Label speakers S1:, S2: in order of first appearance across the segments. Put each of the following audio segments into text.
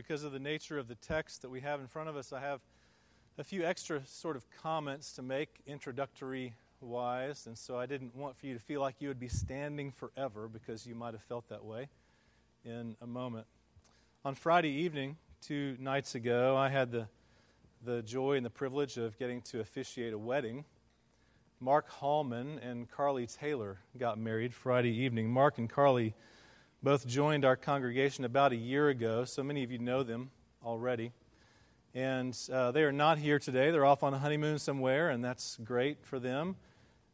S1: because of the nature of the text that we have in front of us, I have a few extra sort of comments to make introductory wise, and so I didn't want for you to feel like you would be standing forever because you might have felt that way in a moment. On Friday evening, two nights ago, I had the, the joy and the privilege of getting to officiate a wedding. Mark Hallman and Carly Taylor got married Friday evening. Mark and Carly both joined our congregation about a year ago, so many of you know them already. And uh, they are not here today. They're off on a honeymoon somewhere, and that's great for them.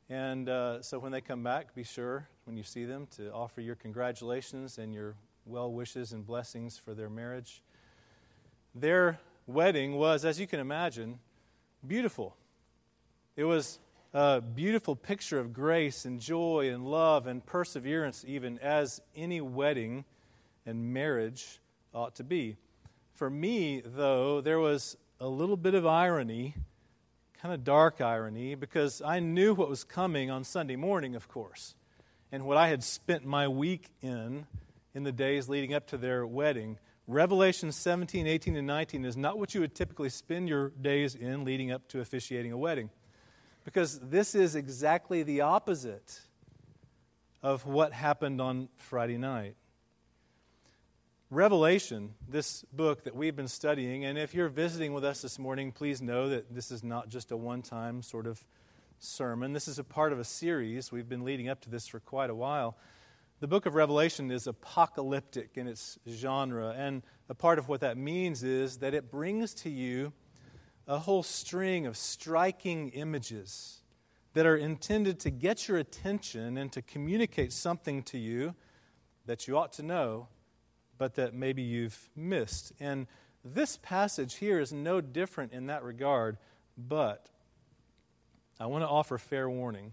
S1: And uh, so when they come back, be sure, when you see them, to offer your congratulations and your well wishes and blessings for their marriage. Their wedding was, as you can imagine, beautiful. It was a beautiful picture of grace and joy and love and perseverance, even as any wedding and marriage ought to be. For me, though, there was a little bit of irony, kind of dark irony, because I knew what was coming on Sunday morning, of course, and what I had spent my week in in the days leading up to their wedding. Revelation 17, 18, and 19 is not what you would typically spend your days in leading up to officiating a wedding. Because this is exactly the opposite of what happened on Friday night. Revelation, this book that we've been studying, and if you're visiting with us this morning, please know that this is not just a one time sort of sermon. This is a part of a series. We've been leading up to this for quite a while. The book of Revelation is apocalyptic in its genre, and a part of what that means is that it brings to you a whole string of striking images that are intended to get your attention and to communicate something to you that you ought to know, but that maybe you've missed. And this passage here is no different in that regard, but I want to offer fair warning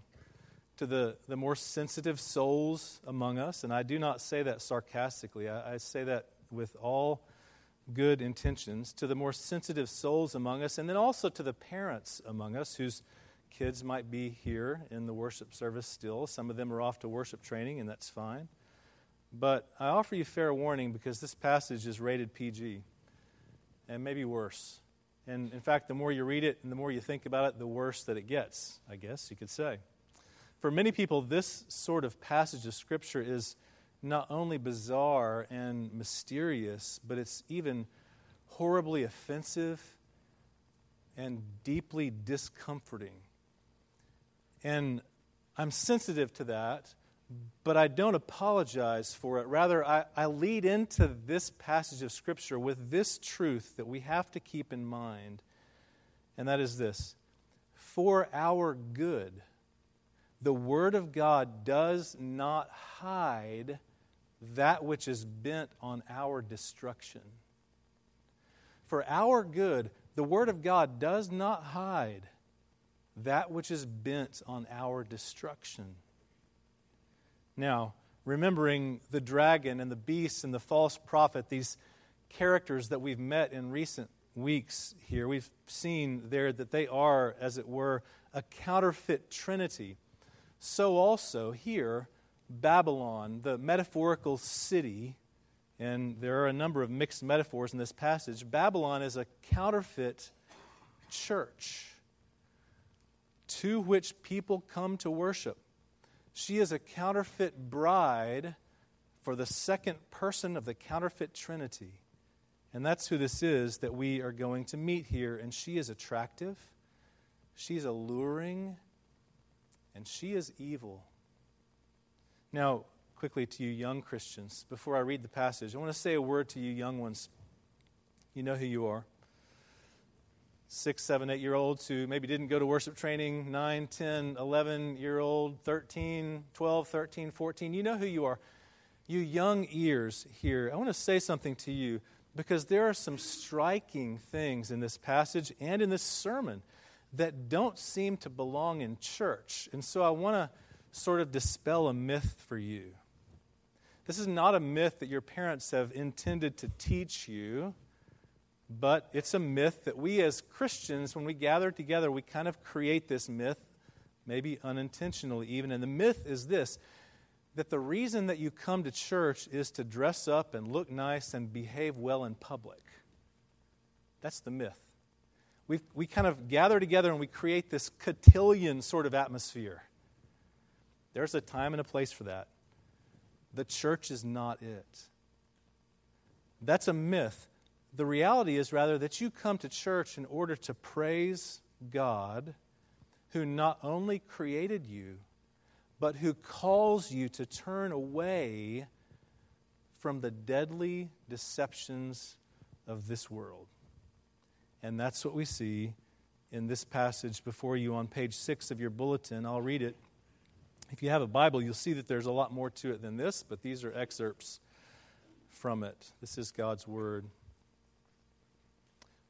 S1: to the, the more sensitive souls among us, and I do not say that sarcastically, I, I say that with all good intentions to the more sensitive souls among us, and then also to the parents among us whose kids might be here in the worship service still. Some of them are off to worship training, and that's fine. But I offer you fair warning because this passage is rated PG, and maybe worse. And in fact, the more you read it and the more you think about it, the worse that it gets, I guess you could say. For many people, this sort of passage of Scripture is not only bizarre and mysterious, but it's even horribly offensive and deeply discomforting. And I'm sensitive to that, but I don't apologize for it. Rather, I, I lead into this passage of Scripture with this truth that we have to keep in mind, and that is this for our good. The Word of God does not hide that which is bent on our destruction. For our good, the Word of God does not hide that which is bent on our destruction. Now, remembering the dragon and the beast and the false prophet, these characters that we've met in recent weeks here, we've seen there that they are, as it were, a counterfeit trinity. So also here, Babylon, the metaphorical city, and there are a number of mixed metaphors in this passage. Babylon is a counterfeit church to which people come to worship. She is a counterfeit bride for the second person of the counterfeit trinity. And that's who this is that we are going to meet here. And she is attractive, she's alluring, and she is evil. Now, quickly to you young Christians, before I read the passage, I want to say a word to you young ones. You know who you are. Six, seven, eight year olds who maybe didn't go to worship training, nine, ten, eleven year old, 13, 12, 13, 14. You know who you are. You young ears here, I want to say something to you because there are some striking things in this passage and in this sermon that don't seem to belong in church. And so I want to sort of dispel a myth for you. This is not a myth that your parents have intended to teach you, but it's a myth that we as Christians, when we gather together, we kind of create this myth, maybe unintentionally even. And the myth is this that the reason that you come to church is to dress up and look nice and behave well in public. That's the myth. we we kind of gather together and we create this cotillion sort of atmosphere. There's a time and a place for that. The church is not it. That's a myth. The reality is rather that you come to church in order to praise God, who not only created you, but who calls you to turn away from the deadly deceptions of this world. And that's what we see in this passage before you on page six of your bulletin. I'll read it. If you have a Bible, you'll see that there's a lot more to it than this, but these are excerpts from it. This is God's Word.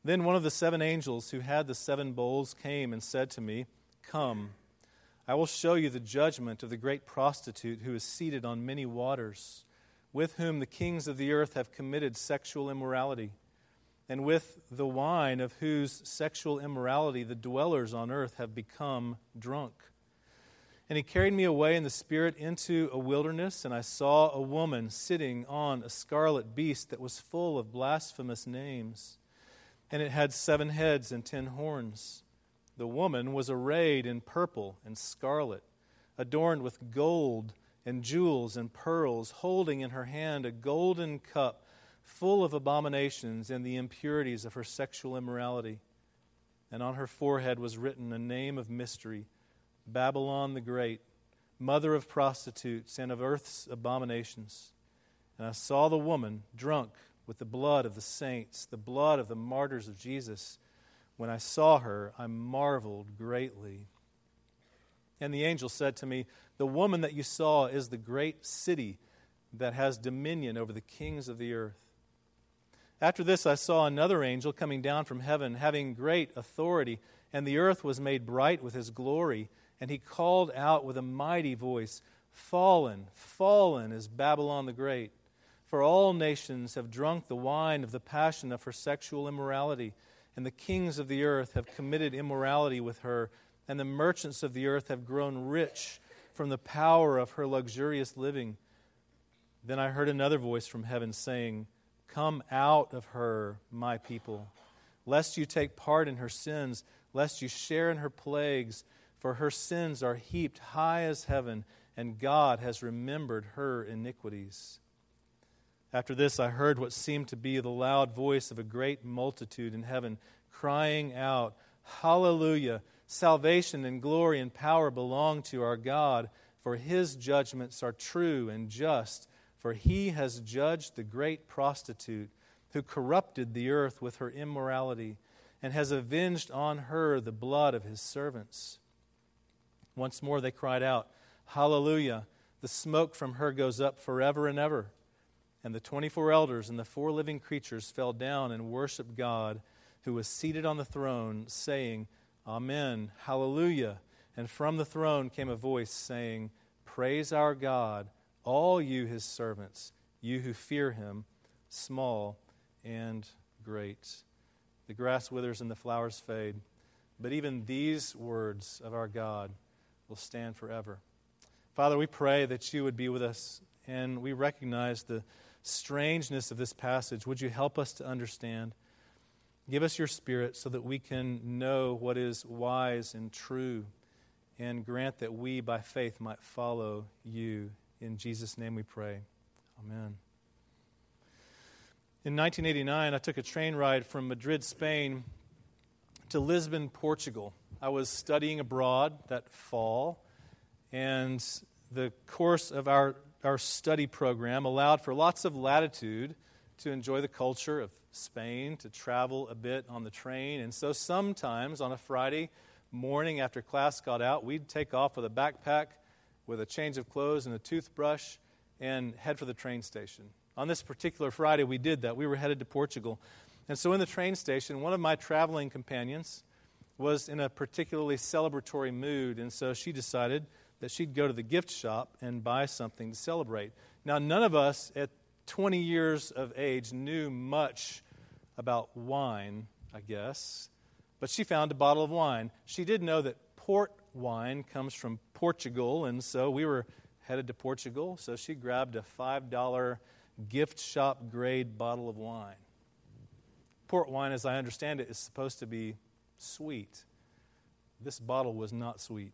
S1: Then one of the seven angels who had the seven bowls came and said to me, Come, I will show you the judgment of the great prostitute who is seated on many waters, with whom the kings of the earth have committed sexual immorality, and with the wine of whose sexual immorality the dwellers on earth have become drunk. And he carried me away in the Spirit into a wilderness, and I saw a woman sitting on a scarlet beast that was full of blasphemous names. And it had seven heads and ten horns. The woman was arrayed in purple and scarlet, adorned with gold and jewels and pearls, holding in her hand a golden cup full of abominations and the impurities of her sexual immorality. And on her forehead was written a name of mystery Babylon the Great, mother of prostitutes and of earth's abominations. And I saw the woman drunk with the blood of the saints, the blood of the martyrs of Jesus. When I saw her, I marveled greatly. And the angel said to me, The woman that you saw is the great city that has dominion over the kings of the earth. After this, I saw another angel coming down from heaven, having great authority, and the earth was made bright with his glory and he called out with a mighty voice, Fallen, fallen is Babylon the Great. For all nations have drunk the wine of the passion of her sexual immorality, and the kings of the earth have committed immorality with her, and the merchants of the earth have grown rich from the power of her luxurious living. Then I heard another voice from heaven saying, Come out of her, my people, lest you take part in her sins, lest you share in her plagues for her sins are heaped high as heaven, and God has remembered her iniquities. After this, I heard what seemed to be the loud voice of a great multitude in heaven, crying out, Hallelujah! Salvation and glory and power belong to our God, for his judgments are true and just, for he has judged the great prostitute who corrupted the earth with her immorality, and has avenged on her the blood of his servants. Once more they cried out, Hallelujah! The smoke from her goes up forever and ever. And the 24 elders and the four living creatures fell down and worshiped God, who was seated on the throne, saying, Amen, Hallelujah. And from the throne came a voice saying, Praise our God, all you his servants, you who fear him, small and great. The grass withers and the flowers fade, but even these words of our God will stand forever. Father, we pray that you would be with us, and we recognize the strangeness of this passage. Would you help us to understand? Give us your spirit so that we can know what is wise and true, and grant that we, by faith, might follow you. In Jesus' name we pray. Amen. In 1989, I took a train ride from Madrid, Spain to Lisbon, Portugal. I was studying abroad that fall, and the course of our, our study program allowed for lots of latitude to enjoy the culture of Spain, to travel a bit on the train. And so sometimes on a Friday morning after class got out, we'd take off with a backpack, with a change of clothes and a toothbrush, and head for the train station. On this particular Friday, we did that. We were headed to Portugal. And so in the train station, one of my traveling companions, was in a particularly celebratory mood, and so she decided that she'd go to the gift shop and buy something to celebrate. Now, none of us at 20 years of age knew much about wine, I guess, but she found a bottle of wine. She did know that port wine comes from Portugal, and so we were headed to Portugal, so she grabbed a $5 gift shop grade bottle of wine. Port wine, as I understand it, is supposed to be sweet. This bottle was not sweet.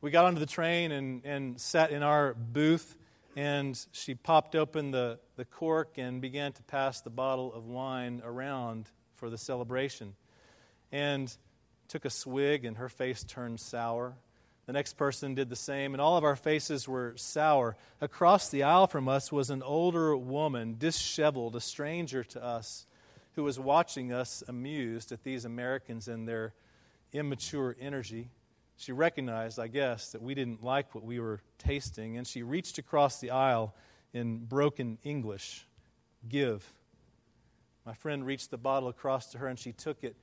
S1: We got onto the train and, and sat in our booth, and she popped open the, the cork and began to pass the bottle of wine around for the celebration. And took a swig, and her face turned sour. The next person did the same, and all of our faces were sour. Across the aisle from us was an older woman, disheveled, a stranger to us, who was watching us amused at these Americans and their immature energy. She recognized, I guess, that we didn't like what we were tasting, and she reached across the aisle in broken English Give. My friend reached the bottle across to her, and she took it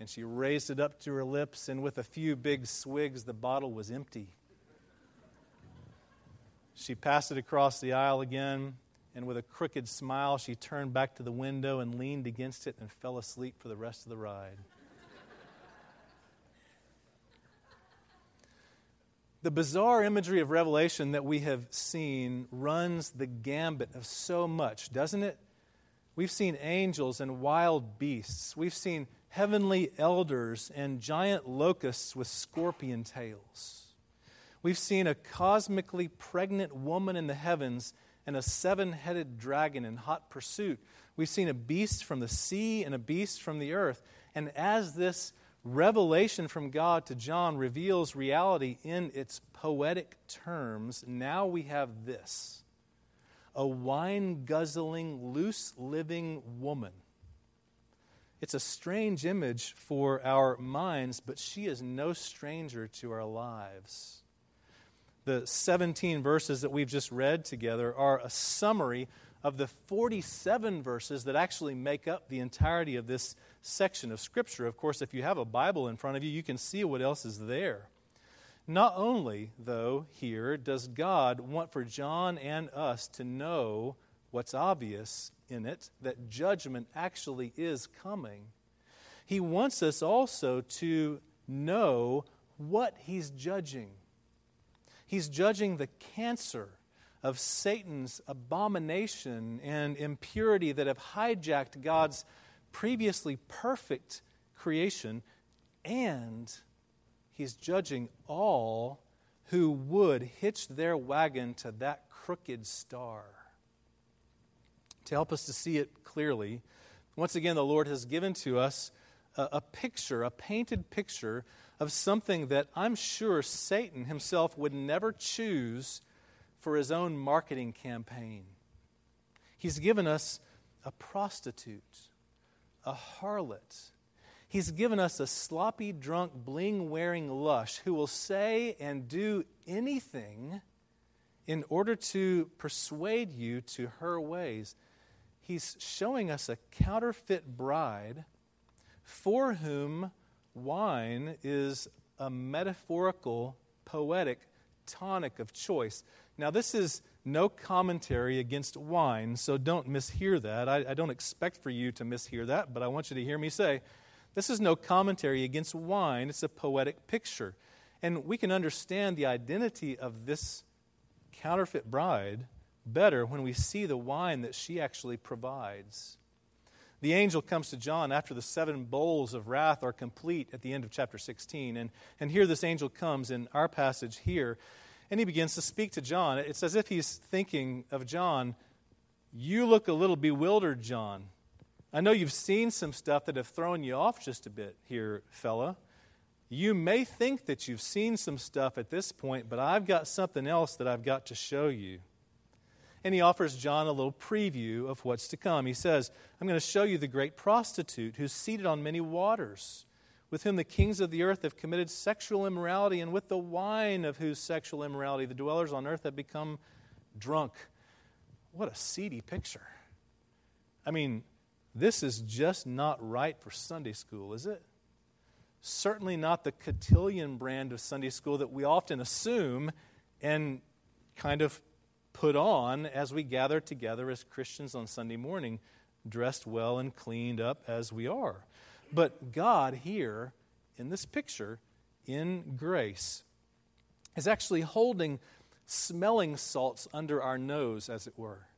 S1: and she raised it up to her lips, and with a few big swigs, the bottle was empty. She passed it across the aisle again, and with a crooked smile, she turned back to the window and leaned against it and fell asleep for the rest of the ride. the bizarre imagery of Revelation that we have seen runs the gambit of so much, doesn't it? We've seen angels and wild beasts. We've seen heavenly elders and giant locusts with scorpion tails. We've seen a cosmically pregnant woman in the heavens and a seven headed dragon in hot pursuit. We've seen a beast from the sea and a beast from the earth. And as this revelation from God to John reveals reality in its poetic terms, now we have this a wine guzzling, loose living woman it's a strange image for our minds, but she is no stranger to our lives. The 17 verses that we've just read together are a summary of the 47 verses that actually make up the entirety of this section of Scripture. Of course, if you have a Bible in front of you, you can see what else is there. Not only, though, here does God want for John and us to know what's obvious in it that judgment actually is coming. He wants us also to know what he's judging. He's judging the cancer of Satan's abomination and impurity that have hijacked God's previously perfect creation, and he's judging all who would hitch their wagon to that crooked star to help us to see it clearly. Once again, the Lord has given to us a, a picture, a painted picture of something that I'm sure Satan himself would never choose for his own marketing campaign. He's given us a prostitute, a harlot. He's given us a sloppy, drunk, bling wearing lush who will say and do anything in order to persuade you to her ways he's showing us a counterfeit bride for whom wine is a metaphorical, poetic tonic of choice. Now, this is no commentary against wine, so don't mishear that. I, I, don't expect for you to mishear that, but I want you to hear me say this is no commentary against wine, it's a poetic picture. And we can understand the identity of this counterfeit bride better when we see the wine that she actually provides. The angel comes to John after the seven bowls of wrath are complete at the end of chapter 16. And, and here this angel comes in our passage here, and he begins to speak to John. It's as if he's thinking of John, You look a little bewildered, John. I know you've seen some stuff that have thrown you off just a bit here, fella. You may think that you've seen some stuff at this point, but I've got something else that I've got to show you and he offers John a little preview of what's to come. He says, I'm going to show you the great prostitute who's seated on many waters, with whom the kings of the earth have committed sexual immorality, and with the wine of whose sexual immorality the dwellers on earth have become drunk. What a seedy picture. I mean, this is just not right for Sunday school, is it? Certainly not the cotillion brand of Sunday school that we often assume and kind of put on as we gather together as Christians on Sunday morning, dressed well and cleaned up as we are. But God here in this picture, in grace, is actually holding smelling salts under our nose, as it were,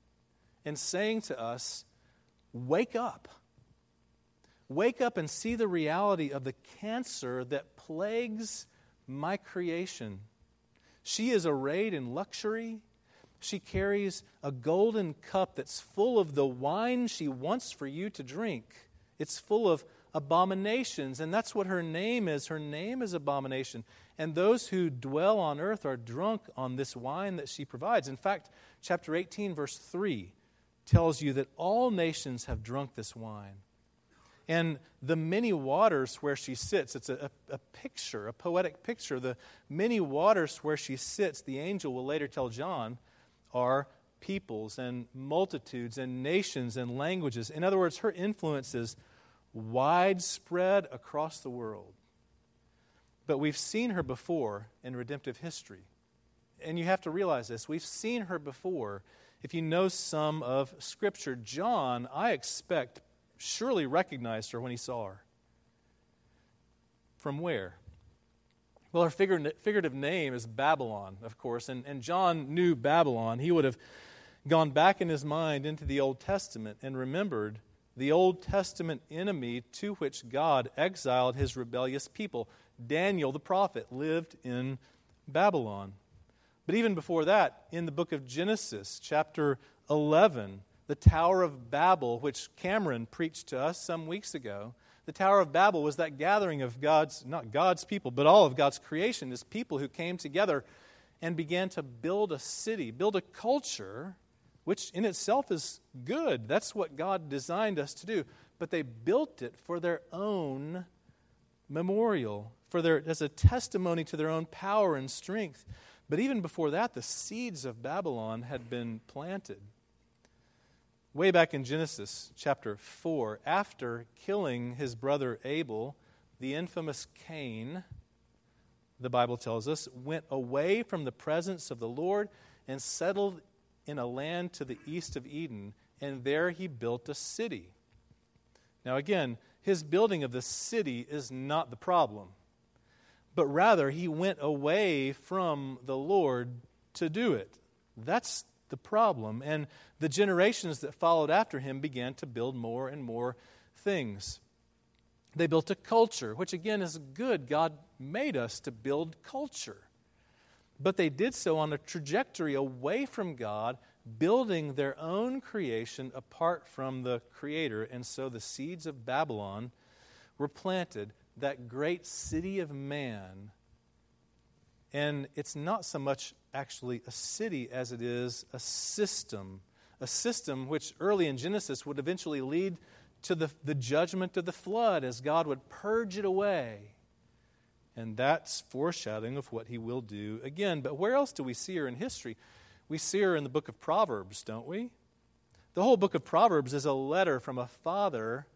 S1: and saying to us, Wake up. Wake up and see the reality of the cancer that plagues my creation. She is arrayed in luxury. She carries a golden cup that's full of the wine she wants for you to drink. It's full of abominations, and that's what her name is. Her name is abomination. And those who dwell on earth are drunk on this wine that she provides. In fact, chapter 18, verse 3 tells you that all nations have drunk this wine and the many waters where she sits. It's a, a, picture, a poetic picture. The many waters where she sits, the angel will later tell John, are peoples and multitudes and nations and languages. In other words, her influence is widespread across the world. But we've seen her before in redemptive history. And you have to realize this. We've seen her before. If you know some of Scripture, John, I expect, surely recognized her when he saw her. From where? Well, her figurative name is Babylon, of course, and, and John knew Babylon. He would have gone back in his mind into the Old Testament and remembered the Old Testament enemy to which God exiled his rebellious people. Daniel the prophet lived in Babylon. But even before that, in the book of Genesis, chapter 11, the Tower of Babel, which Cameron preached to us some weeks ago. The Tower of Babel was that gathering of God's, not God's people, but all of God's creation, His people who came together and began to build a city, build a culture, which in itself is good. That's what God designed us to do. But they built it for their own memorial, for their, as a testimony to their own power and strength. But even before that, the seeds of Babylon had been planted. Way back in Genesis chapter 4, after killing his brother Abel, the infamous Cain, the Bible tells us, went away from the presence of the Lord and settled in a land to the east of Eden, and there he built a city. Now, again, his building of the city is not the problem, but rather he went away from the Lord to do it. That's the problem. And the generations that followed after him began to build more and more things. They built a culture, which again is good. God made us to build culture. But they did so on a trajectory away from God, building their own creation apart from the Creator. And so the seeds of Babylon were planted, that great city of man. And it's not so much actually a city as it is a system. A system which early in Genesis would eventually lead to the, the judgment of the flood as God would purge it away. And that's foreshadowing of what he will do again. But where else do we see her in history? We see her in the book of Proverbs, don't we? The whole book of Proverbs is a letter from a father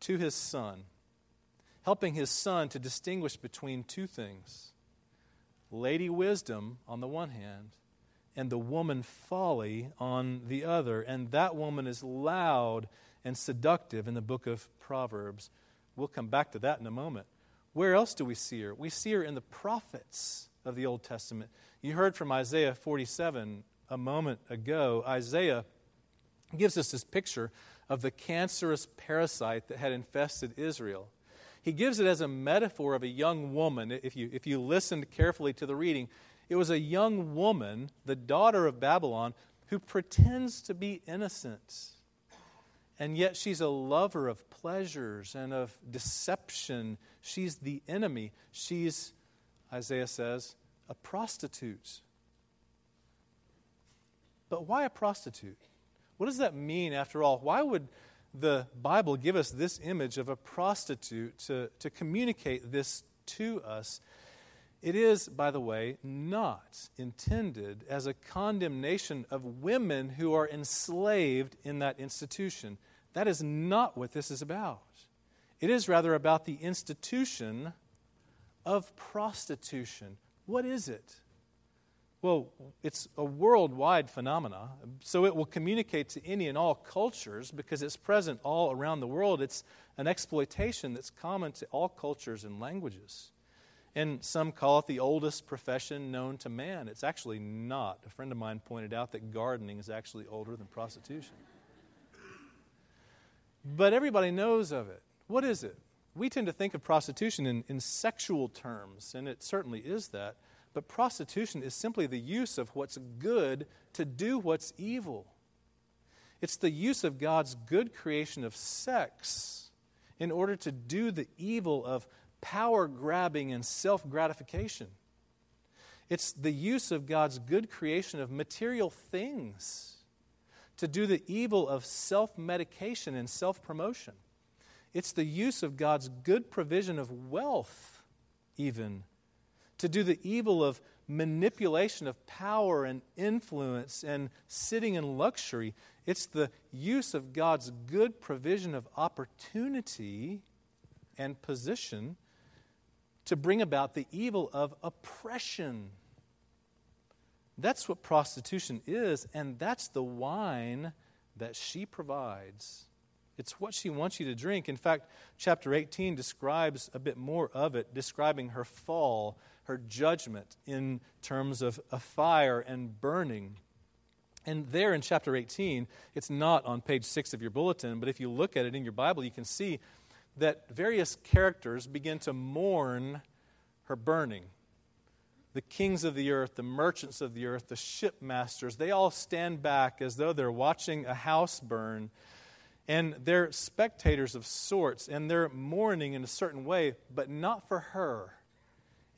S1: to his son, helping his son to distinguish between two things Lady Wisdom on the one hand, and the woman Folly on the other. And that woman is loud and seductive in the book of Proverbs. We'll come back to that in a moment. Where else do we see her? We see her in the prophets of the Old Testament. You heard from Isaiah 47 a moment ago. Isaiah gives us this picture of the cancerous parasite that had infested Israel he gives it as a metaphor of a young woman. If you, if you listened carefully to the reading, it was a young woman, the daughter of Babylon, who pretends to be innocent. And yet she's a lover of pleasures and of deception. She's the enemy. She's, Isaiah says, a prostitute. But why a prostitute? What does that mean after all? Why would the Bible give us this image of a prostitute to, to communicate this to us. It is, by the way, not intended as a condemnation of women who are enslaved in that institution. That is not what this is about. It is rather about the institution of prostitution. What is it? Well, it's a worldwide phenomena, so it will communicate to any and all cultures because it's present all around the world. It's an exploitation that's common to all cultures and languages. And some call it the oldest profession known to man. It's actually not. A friend of mine pointed out that gardening is actually older than prostitution. But everybody knows of it. What is it? We tend to think of prostitution in, in sexual terms, and it certainly is that. But prostitution is simply the use of what's good to do what's evil. It's the use of God's good creation of sex in order to do the evil of power grabbing and self gratification. It's the use of God's good creation of material things to do the evil of self medication and self promotion. It's the use of God's good provision of wealth, even, to do the evil of manipulation of power and influence and sitting in luxury. It's the use of God's good provision of opportunity and position to bring about the evil of oppression. That's what prostitution is, and that's the wine that she provides. It's what she wants you to drink. In fact, chapter 18 describes a bit more of it, describing her fall, her judgment in terms of a fire and burning. And there in chapter 18, it's not on page 6 of your bulletin, but if you look at it in your Bible, you can see that various characters begin to mourn her burning. The kings of the earth, the merchants of the earth, the shipmasters, they all stand back as though they're watching a house burn and they're spectators of sorts, and they're mourning in a certain way, but not for her.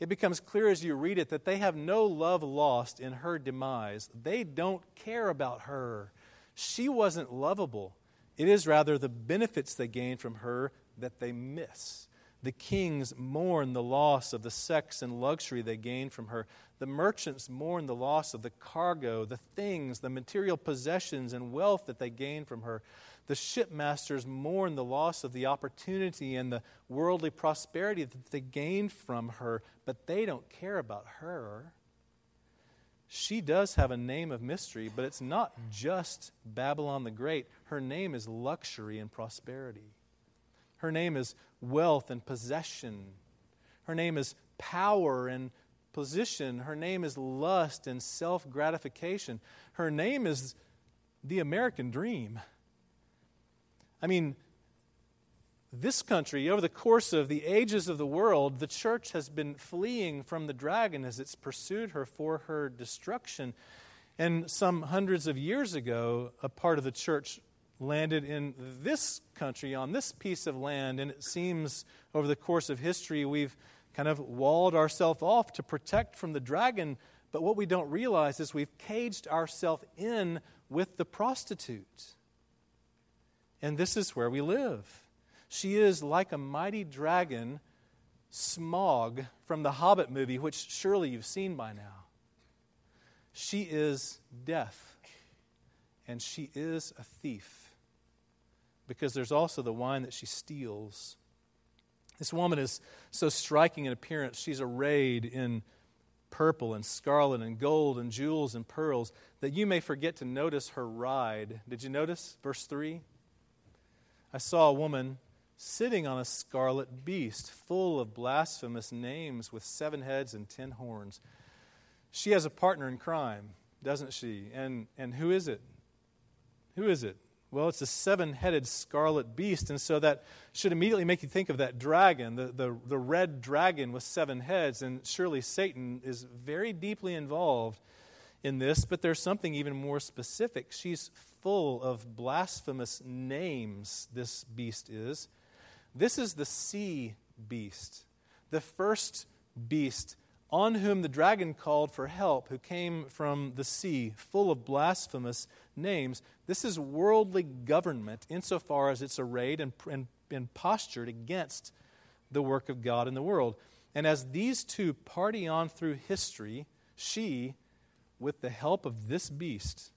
S1: It becomes clear as you read it that they have no love lost in her demise. They don't care about her. She wasn't lovable. It is rather the benefits they gain from her that they miss. The kings mourn the loss of the sex and luxury they gained from her. The merchants mourn the loss of the cargo, the things, the material possessions and wealth that they gained from her. The shipmasters mourn the loss of the opportunity and the worldly prosperity that they gained from her, but they don't care about her. She does have a name of mystery, but it's not just Babylon the Great. Her name is luxury and prosperity. Her name is wealth and possession. Her name is power and position. Her name is lust and self gratification. Her name is the American dream. I mean, this country, over the course of the ages of the world, the church has been fleeing from the dragon as it's pursued her for her destruction. And some hundreds of years ago, a part of the church landed in this country, on this piece of land, and it seems over the course of history we've kind of walled ourselves off to protect from the dragon. But what we don't realize is we've caged ourselves in with the prostitute. And this is where we live. She is like a mighty dragon, Smaug from the Hobbit movie, which surely you've seen by now. She is death, and she is a thief, because there's also the wine that she steals. This woman is so striking in appearance. She's arrayed in purple and scarlet and gold and jewels and pearls that you may forget to notice her ride. Did you notice verse 3? I saw a woman sitting on a scarlet beast full of blasphemous names with seven heads and ten horns. She has a partner in crime, doesn't she? And, and who is it? Who is it? Well, it's a seven headed scarlet beast, and so that should immediately make you think of that dragon, the, the, the red dragon with seven heads. And surely Satan is very deeply involved in this, but there's something even more specific. She's full of blasphemous names, this beast is. This is the sea beast, the first beast on whom the dragon called for help, who came from the sea, full of blasphemous names. This is worldly government insofar as it's arrayed and, and, and postured against the work of God in the world. And as these two party on through history, she, with the help of this beast,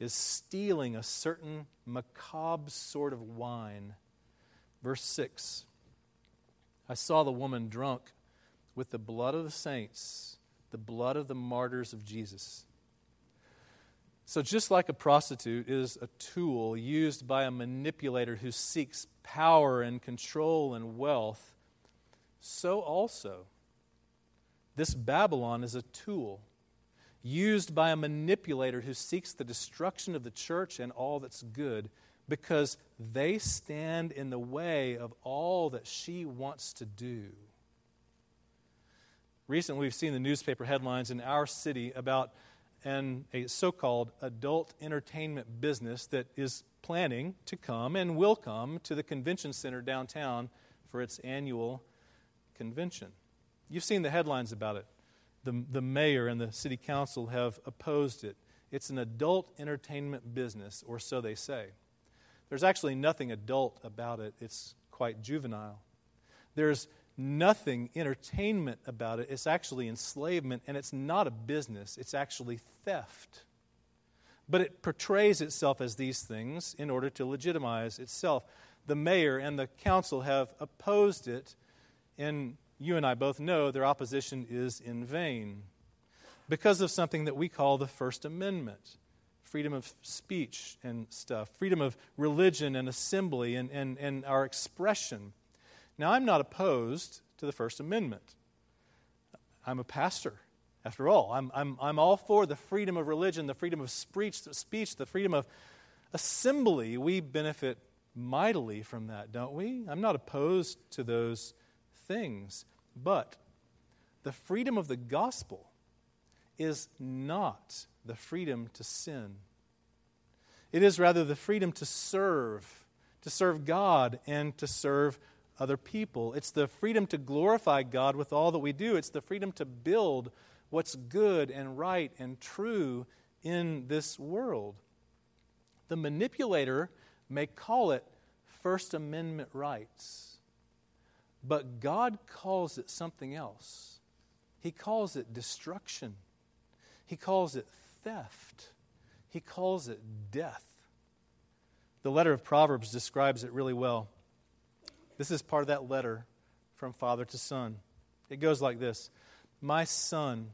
S1: is stealing a certain macabre sort of wine. Verse 6 I saw the woman drunk with the blood of the saints, the blood of the martyrs of Jesus. So, just like a prostitute is a tool used by a manipulator who seeks power and control and wealth, so also This Babylon is a tool used by a manipulator who seeks the destruction of the church and all that's good because they stand in the way of all that she wants to do. Recently, we've seen the newspaper headlines in our city about an, a so called adult entertainment business that is planning to come and will come to the convention center downtown for its annual convention. You've seen the headlines about it. The, the mayor and the city council have opposed it. It's an adult entertainment business, or so they say. There's actually nothing adult about it, it's quite juvenile. There's nothing entertainment about it. It's actually enslavement, and it's not a business, it's actually theft. But it portrays itself as these things in order to legitimize itself. The mayor and the council have opposed it, and you and I both know their opposition is in vain because of something that we call the First Amendment freedom of speech and stuff, freedom of religion and assembly and, and, and our expression. Now, I'm not opposed to the First Amendment. I'm a pastor, after all. I'm, I'm, I'm all for the freedom of religion, the freedom of speech, the speech, the freedom of assembly. We benefit mightily from that, don't we? I'm not opposed to those things. But the freedom of the gospel is not the freedom to sin. It is rather the freedom to serve, to serve God and to serve other people. It's the freedom to glorify God with all that we do. It's the freedom to build what's good and right and true in this world. The manipulator may call it First Amendment rights, but God calls it something else. He calls it destruction, He calls it theft, He calls it death. The letter of Proverbs describes it really well. This is part of that letter from father to son. It goes like this My son,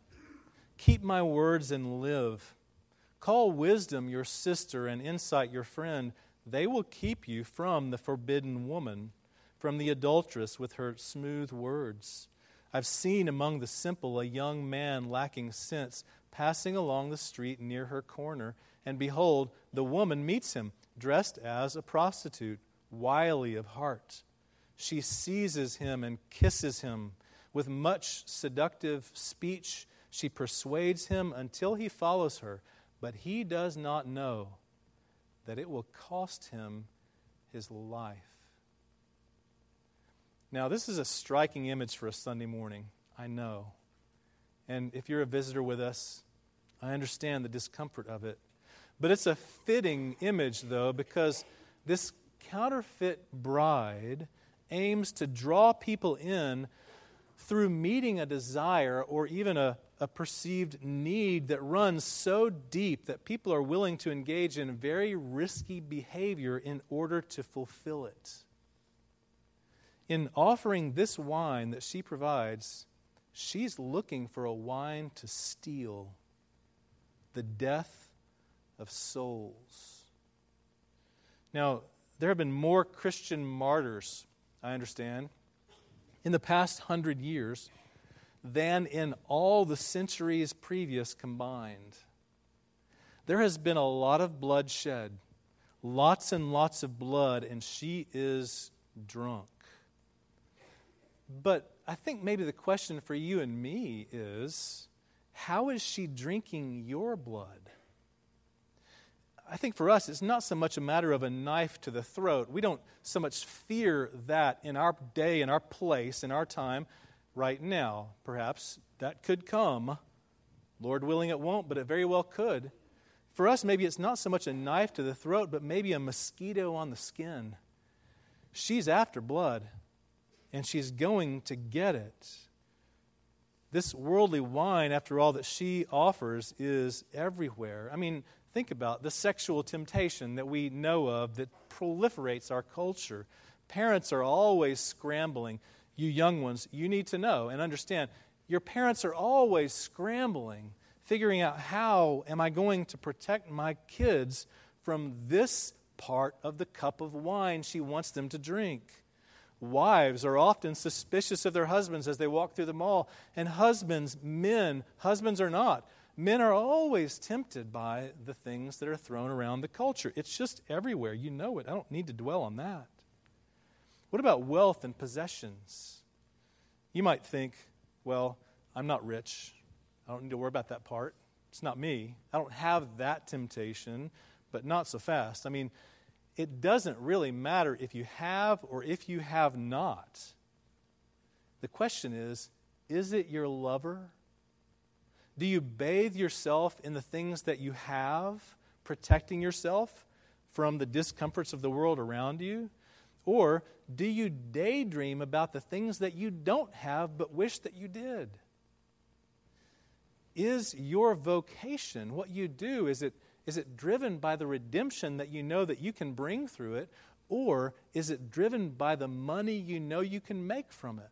S1: keep my words and live. Call wisdom your sister and insight your friend. They will keep you from the forbidden woman, from the adulteress with her smooth words. I've seen among the simple a young man lacking sense passing along the street near her corner, and behold, the woman meets him, dressed as a prostitute, wily of heart she seizes him and kisses him. With much seductive speech, she persuades him until he follows her, but he does not know that it will cost him his life. Now, this is a striking image for a Sunday morning, I know. And if you're a visitor with us, I understand the discomfort of it. But it's a fitting image, though, because this counterfeit bride aims to draw people in through meeting a desire or even a, a perceived need that runs so deep that people are willing to engage in very risky behavior in order to fulfill it. In offering this wine that she provides, she's looking for a wine to steal the death of souls. Now, there have been more Christian martyrs I understand, in the past hundred years than in all the centuries previous combined. There has been a lot of blood shed, lots and lots of blood, and she is drunk. But I think maybe the question for you and me is how is she drinking your blood? I think for us, it's not so much a matter of a knife to the throat. We don't so much fear that in our day, in our place, in our time, right now. Perhaps that could come. Lord willing, it won't, but it very well could. For us, maybe it's not so much a knife to the throat, but maybe a mosquito on the skin. She's after blood, and she's going to get it. This worldly wine, after all, that she offers is everywhere. I mean, think about the sexual temptation that we know of that proliferates our culture. Parents are always scrambling. You young ones, you need to know and understand your parents are always scrambling, figuring out how am I going to protect my kids from this part of the cup of wine she wants them to drink. Wives are often suspicious of their husbands as they walk through the mall. And husbands, men, husbands are not. Men are always tempted by the things that are thrown around the culture. It's just everywhere. You know it. I don't need to dwell on that. What about wealth and possessions? You might think, well, I'm not rich. I don't need to worry about that part. It's not me. I don't have that temptation, but not so fast. I mean, it doesn't really matter if you have or if you have not. The question is is it your lover? Do you bathe yourself in the things that you have, protecting yourself from the discomforts of the world around you? Or do you daydream about the things that you don't have but wish that you did? Is your vocation, what you do, is it, is it driven by the redemption that you know that you can bring through it? Or is it driven by the money you know you can make from it?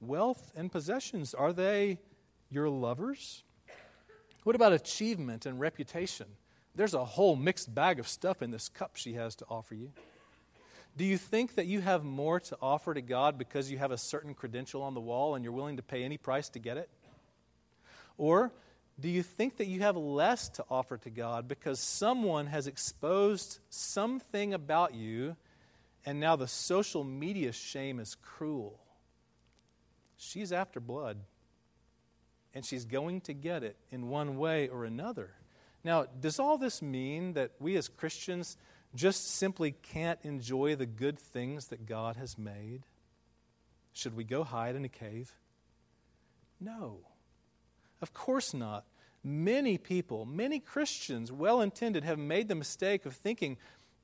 S1: Wealth and possessions, are they your lovers? What about achievement and reputation? There's a whole mixed bag of stuff in this cup she has to offer you. Do you think that you have more to offer to God because you have a certain credential on the wall and you're willing to pay any price to get it? Or do you think that you have less to offer to God because someone has exposed something about you and now the social media shame is cruel? She's after blood and she's going to get it in one way or another. Now, does all this mean that we as Christians just simply can't enjoy the good things that God has made? Should we go hide in a cave? No. Of course not. Many people, many Christians, well intended, have made the mistake of thinking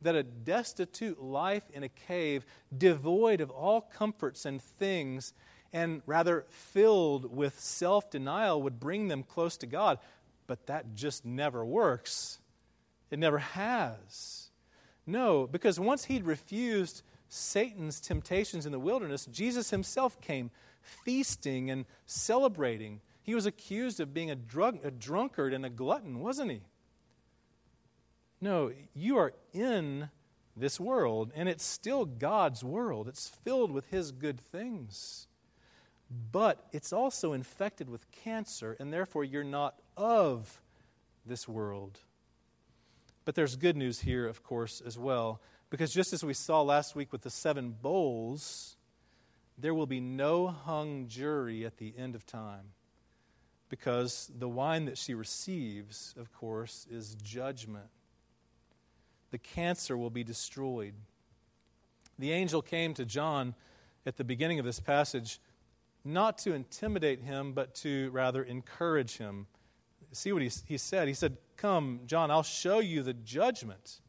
S1: that a destitute life in a cave, devoid of all comforts and things, and rather filled with self denial would bring them close to God. But that just never works. It never has. No, because once he'd refused Satan's temptations in the wilderness, Jesus himself came feasting and celebrating. He was accused of being a, drug, a drunkard and a glutton, wasn't he? No, you are in this world, and it's still God's world. It's filled with His good things but it's also infected with cancer, and therefore you're not of this world. But there's good news here, of course, as well, because just as we saw last week with the seven bowls, there will be no hung jury at the end of time. Because the wine that she receives, of course, is judgment. The cancer will be destroyed. The angel came to John at the beginning of this passage not to intimidate him, but to rather encourage him. See what he, he said? He said, Come, John, I'll show you the judgment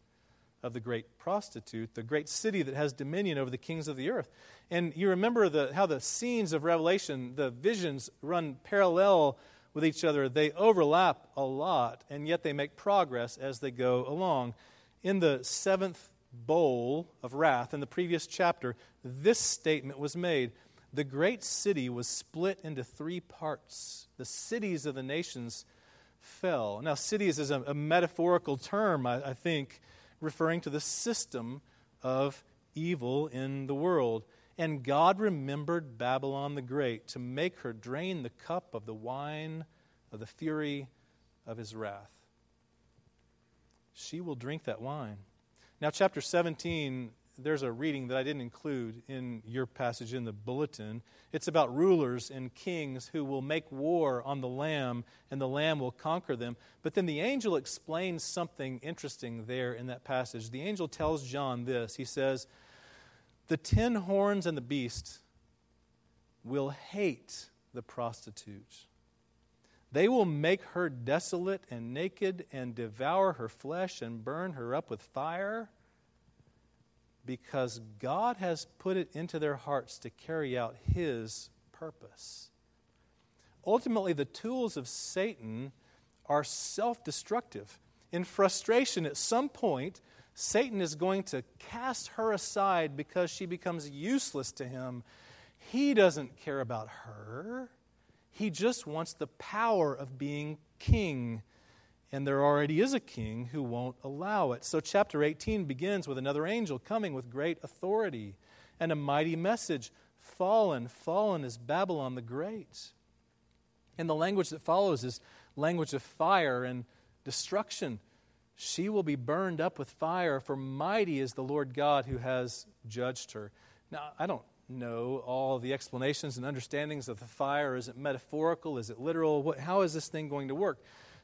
S1: of the great prostitute, the great city that has dominion over the kings of the earth. And you remember the, how the scenes of Revelation, the visions run parallel with each other. They overlap a lot, and yet they make progress as they go along. In the seventh bowl of wrath, in the previous chapter, this statement was made the great city was split into three parts. The cities of the nations fell. Now, cities is a, a metaphorical term, I, I think, referring to the system of evil in the world. And God remembered Babylon the Great to make her drain the cup of the wine of the fury of his wrath. She will drink that wine. Now, chapter 17 there's a reading that I didn't include in your passage in the bulletin. It's about rulers and kings who will make war on the Lamb, and the Lamb will conquer them. But then the angel explains something interesting there in that passage. The angel tells John this He says, The ten horns and the beast will hate the prostitute. They will make her desolate and naked and devour her flesh and burn her up with fire because God has put it into their hearts to carry out His purpose. Ultimately, the tools of Satan are self destructive. In frustration, at some point, Satan is going to cast her aside because she becomes useless to him. He doesn't care about her, he just wants the power of being king and there already is a king who won't allow it. So, chapter 18 begins with another angel coming with great authority. and a mighty message. Fallen, fallen is Babylon the Great. And the language that follows is language of fire and destruction. She will be burned up with fire, for mighty is the Lord God who has judged her. Now, I don't know all the explanations and understandings of the fire. Is it metaphorical? Is it literal? What, how is this thing going to work?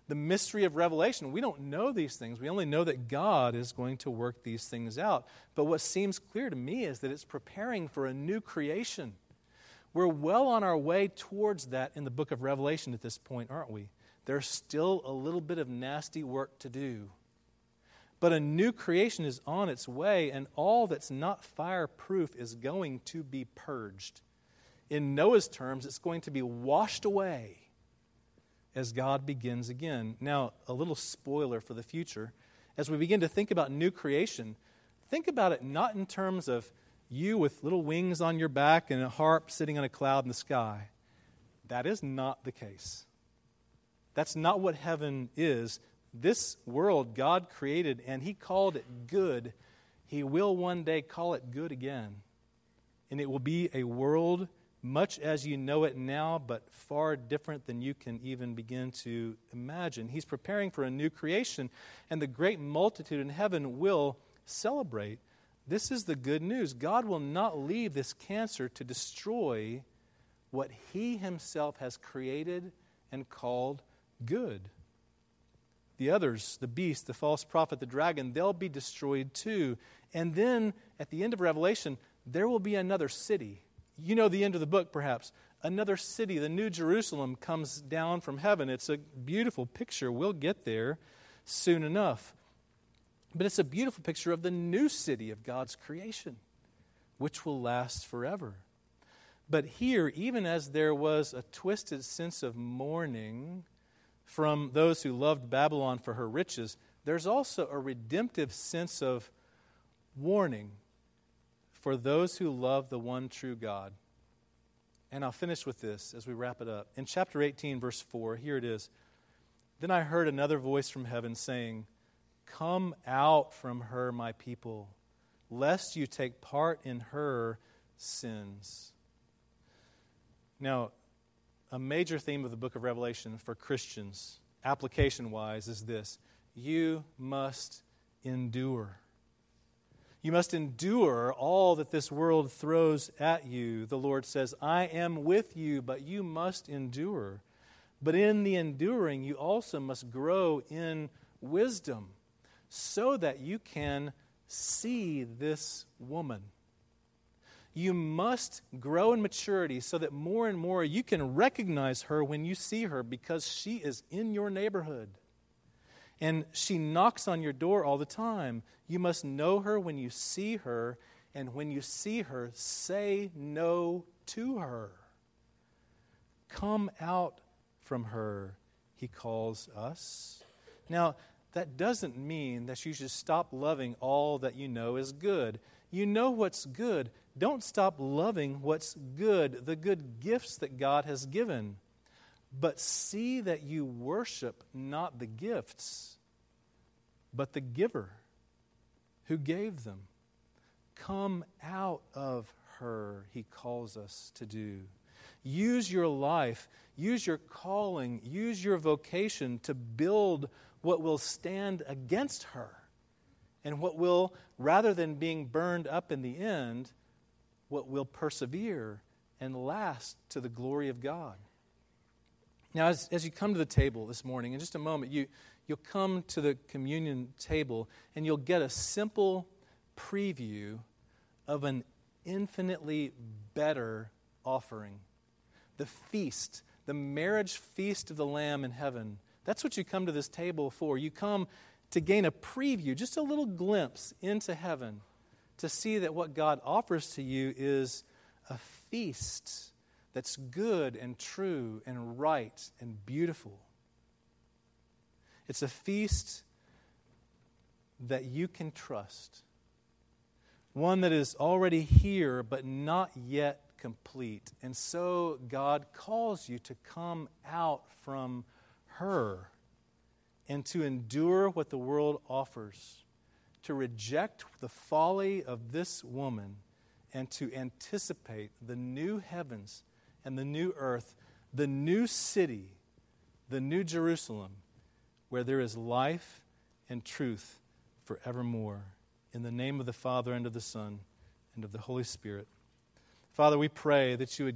S1: The mystery of Revelation, we don't know these things. We only know that God is going to work these things out. But what seems clear to me is that it's preparing for a new creation. We're well on our way towards that in the book of Revelation at this point, aren't we? There's still a little bit of nasty work to do. But a new creation is on its way, and all that's not fireproof is going to be purged. In Noah's terms, it's going to be washed away as God begins again. Now, a little spoiler for the future. As we begin to think about new creation, think about it not in terms of you with little wings on your back and a harp sitting on a cloud in the sky. That is not the case. That's not what heaven is. This world God created and He called it good. He will one day call it good again. And it will be a world much as you know it now, but far different than you can even begin to imagine. He's preparing for a new creation, and the great multitude in heaven will celebrate. This is the good news. God will not leave this cancer to destroy what He Himself has created and called good. The others, the beast, the false prophet, the dragon, they'll be destroyed too. And then at the end of Revelation, there will be another city. You know the end of the book, perhaps. Another city, the New Jerusalem, comes down from heaven. It's a beautiful picture. We'll get there soon enough. But it's a beautiful picture of the new city of God's creation, which will last forever. But here, even as there was a twisted sense of mourning, from those who loved Babylon for her riches, there's also a redemptive sense of warning for those who love the one true God. And I'll finish with this as we wrap it up. In chapter 18, verse 4, here it is. Then I heard another voice from heaven saying, Come out from her, my people, lest you take part in her sins. Now, a major theme of the book of Revelation for Christians, application wise, is this you must endure. You must endure all that this world throws at you. The Lord says, I am with you, but you must endure. But in the enduring, you also must grow in wisdom so that you can see this woman you must grow in maturity so that more and more you can recognize her when you see her because she is in your neighborhood. And she knocks on your door all the time. You must know her when you see her, and when you see her, say no to her. Come out from her, he calls us. Now, that doesn't mean that you should stop loving all that you know is good. You know what's good don't stop loving what's good, the good gifts that God has given. But see that you worship not the gifts, but the giver who gave them. Come out of her, he calls us to do. Use your life, use your calling, use your vocation to build what will stand against her and what will, rather than being burned up in the end, what will persevere and last to the glory of God. Now, as, as you come to the table this morning, in just a moment, you, you'll come to the communion table and you'll get a simple preview of an infinitely better offering the feast, the marriage feast of the Lamb in heaven. That's what you come to this table for. You come to gain a preview, just a little glimpse into heaven to see that what God offers to you is a feast that's good and true and right and beautiful. It's a feast that you can trust, one that is already here but not yet complete. And so God calls you to come out from her and to endure what the world offers to reject the folly of this woman and to anticipate the new heavens and the new earth, the new city, the new Jerusalem, where there is life and truth forevermore. In the name of the Father, and of the Son, and of the Holy Spirit. Father, we pray that you would